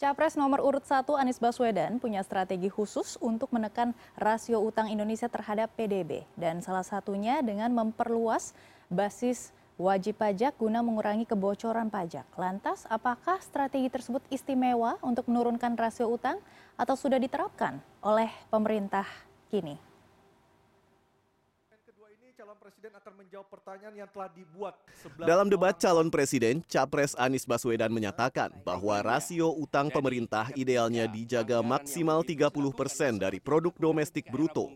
Capres nomor urut 1 Anies Baswedan punya strategi khusus untuk menekan rasio utang Indonesia terhadap PDB dan salah satunya dengan memperluas basis wajib pajak guna mengurangi kebocoran pajak. Lantas, apakah strategi tersebut istimewa untuk menurunkan rasio utang atau sudah diterapkan oleh pemerintah kini? Presiden akan menjawab pertanyaan yang telah dibuat. Dalam debat calon presiden, Capres Anies Baswedan menyatakan bahwa rasio utang pemerintah idealnya dijaga maksimal 30 persen dari produk domestik bruto.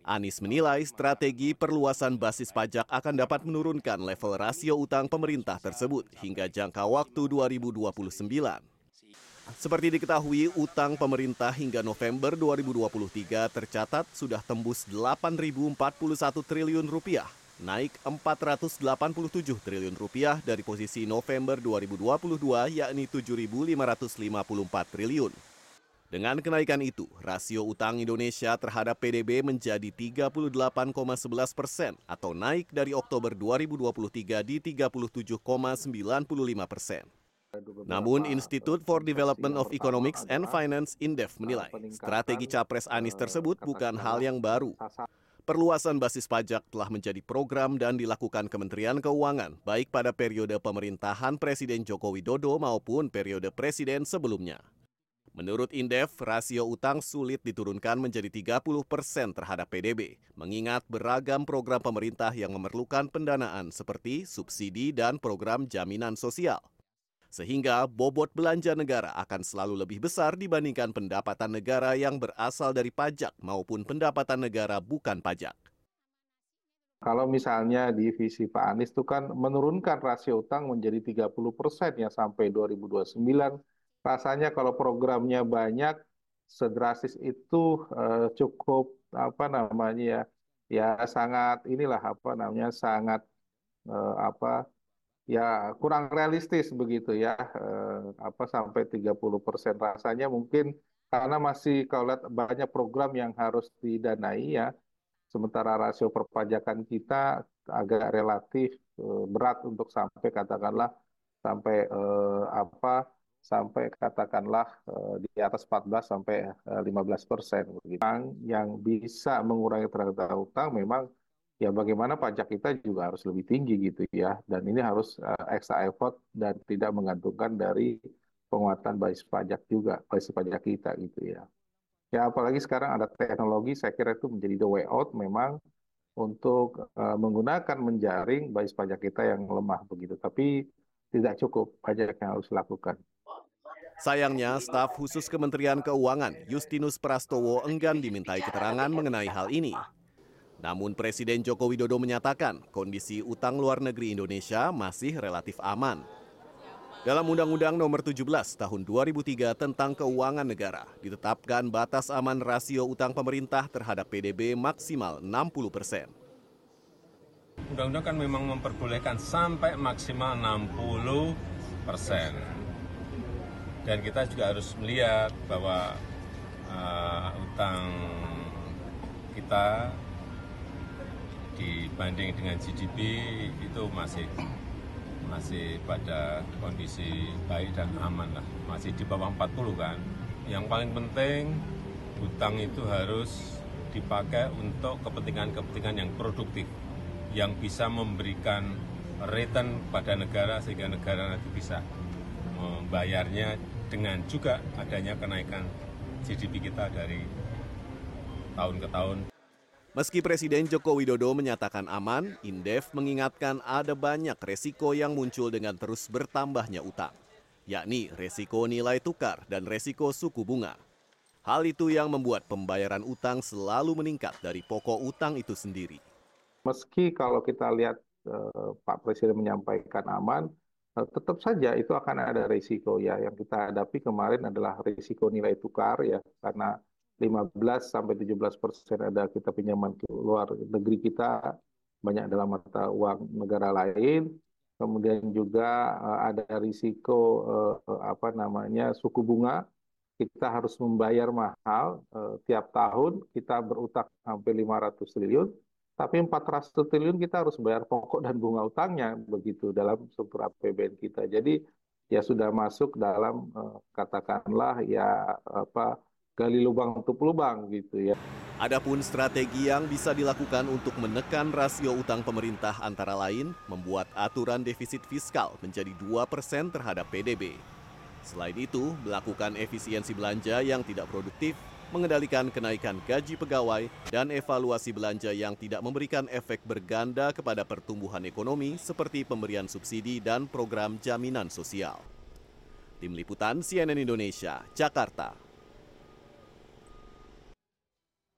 Anies menilai strategi perluasan basis pajak akan dapat menurunkan level rasio utang pemerintah tersebut hingga jangka waktu 2029. Seperti diketahui, utang pemerintah hingga November 2023 tercatat sudah tembus 8.041 triliun rupiah, naik 487 triliun rupiah dari posisi November 2022 yakni 7.554 triliun. Dengan kenaikan itu, rasio utang Indonesia terhadap PDB menjadi 38,11 persen atau naik dari Oktober 2023 di 37,95 persen. Namun Institute for Development of Economics and Finance Indef menilai strategi capres Anies tersebut bukan hal yang baru. Perluasan basis pajak telah menjadi program dan dilakukan Kementerian Keuangan baik pada periode pemerintahan Presiden Joko Widodo maupun periode presiden sebelumnya. Menurut Indef, rasio utang sulit diturunkan menjadi 30 persen terhadap PDB, mengingat beragam program pemerintah yang memerlukan pendanaan seperti subsidi dan program jaminan sosial sehingga bobot belanja negara akan selalu lebih besar dibandingkan pendapatan negara yang berasal dari pajak maupun pendapatan negara bukan pajak. Kalau misalnya di visi Pak Anies itu kan menurunkan rasio utang menjadi 30 persen ya sampai 2029. Rasanya kalau programnya banyak, sedrastis itu uh, cukup apa namanya ya, ya sangat inilah apa namanya sangat uh, apa ya kurang realistis begitu ya eh, apa sampai 30 persen rasanya mungkin karena masih kalau lihat banyak program yang harus didanai ya. Sementara rasio perpajakan kita agak relatif eh, berat untuk sampai katakanlah sampai eh, apa sampai katakanlah eh, di atas 14 sampai eh, 15 persen. Begitu yang bisa mengurangi terhadap utang memang ya bagaimana pajak kita juga harus lebih tinggi gitu ya. Dan ini harus uh, extra effort dan tidak menggantungkan dari penguatan basis pajak juga basis pajak kita gitu ya. Ya apalagi sekarang ada teknologi saya kira itu menjadi the way out memang untuk uh, menggunakan menjaring basis pajak kita yang lemah begitu. Tapi tidak cukup pajak yang harus dilakukan. Sayangnya, staf khusus Kementerian Keuangan Justinus Prastowo enggan dimintai keterangan mengenai hal ini. Namun Presiden Joko Widodo menyatakan kondisi utang luar negeri Indonesia masih relatif aman. Dalam Undang-Undang Nomor 17 Tahun 2003 tentang Keuangan Negara ditetapkan batas aman rasio utang pemerintah terhadap PDB maksimal 60 persen. Undang-undang kan memang memperbolehkan sampai maksimal 60 persen. Dan kita juga harus melihat bahwa uh, utang kita dibanding dengan GDP itu masih masih pada kondisi baik dan aman lah. Masih di bawah 40 kan. Yang paling penting hutang itu harus dipakai untuk kepentingan-kepentingan yang produktif yang bisa memberikan return pada negara sehingga negara nanti bisa membayarnya dengan juga adanya kenaikan GDP kita dari tahun ke tahun Meski Presiden Joko Widodo menyatakan aman, Indef mengingatkan ada banyak resiko yang muncul dengan terus bertambahnya utang, yakni resiko nilai tukar dan resiko suku bunga. Hal itu yang membuat pembayaran utang selalu meningkat dari pokok utang itu sendiri. Meski kalau kita lihat eh, Pak Presiden menyampaikan aman, eh, tetap saja itu akan ada resiko ya. Yang kita hadapi kemarin adalah resiko nilai tukar ya, karena 15 sampai 17 persen ada kita pinjaman ke luar negeri kita banyak dalam mata uang negara lain. Kemudian juga uh, ada risiko uh, apa namanya suku bunga. Kita harus membayar mahal uh, tiap tahun kita berutang hampir 500 triliun. Tapi 400 triliun kita harus bayar pokok dan bunga utangnya begitu dalam struktur APBN kita. Jadi ya sudah masuk dalam eh, katakanlah ya apa gali lubang tutup lubang gitu ya. Adapun strategi yang bisa dilakukan untuk menekan rasio utang pemerintah antara lain membuat aturan defisit fiskal menjadi 2% terhadap PDB. Selain itu, melakukan efisiensi belanja yang tidak produktif, mengendalikan kenaikan gaji pegawai, dan evaluasi belanja yang tidak memberikan efek berganda kepada pertumbuhan ekonomi seperti pemberian subsidi dan program jaminan sosial. Tim Liputan CNN Indonesia, Jakarta.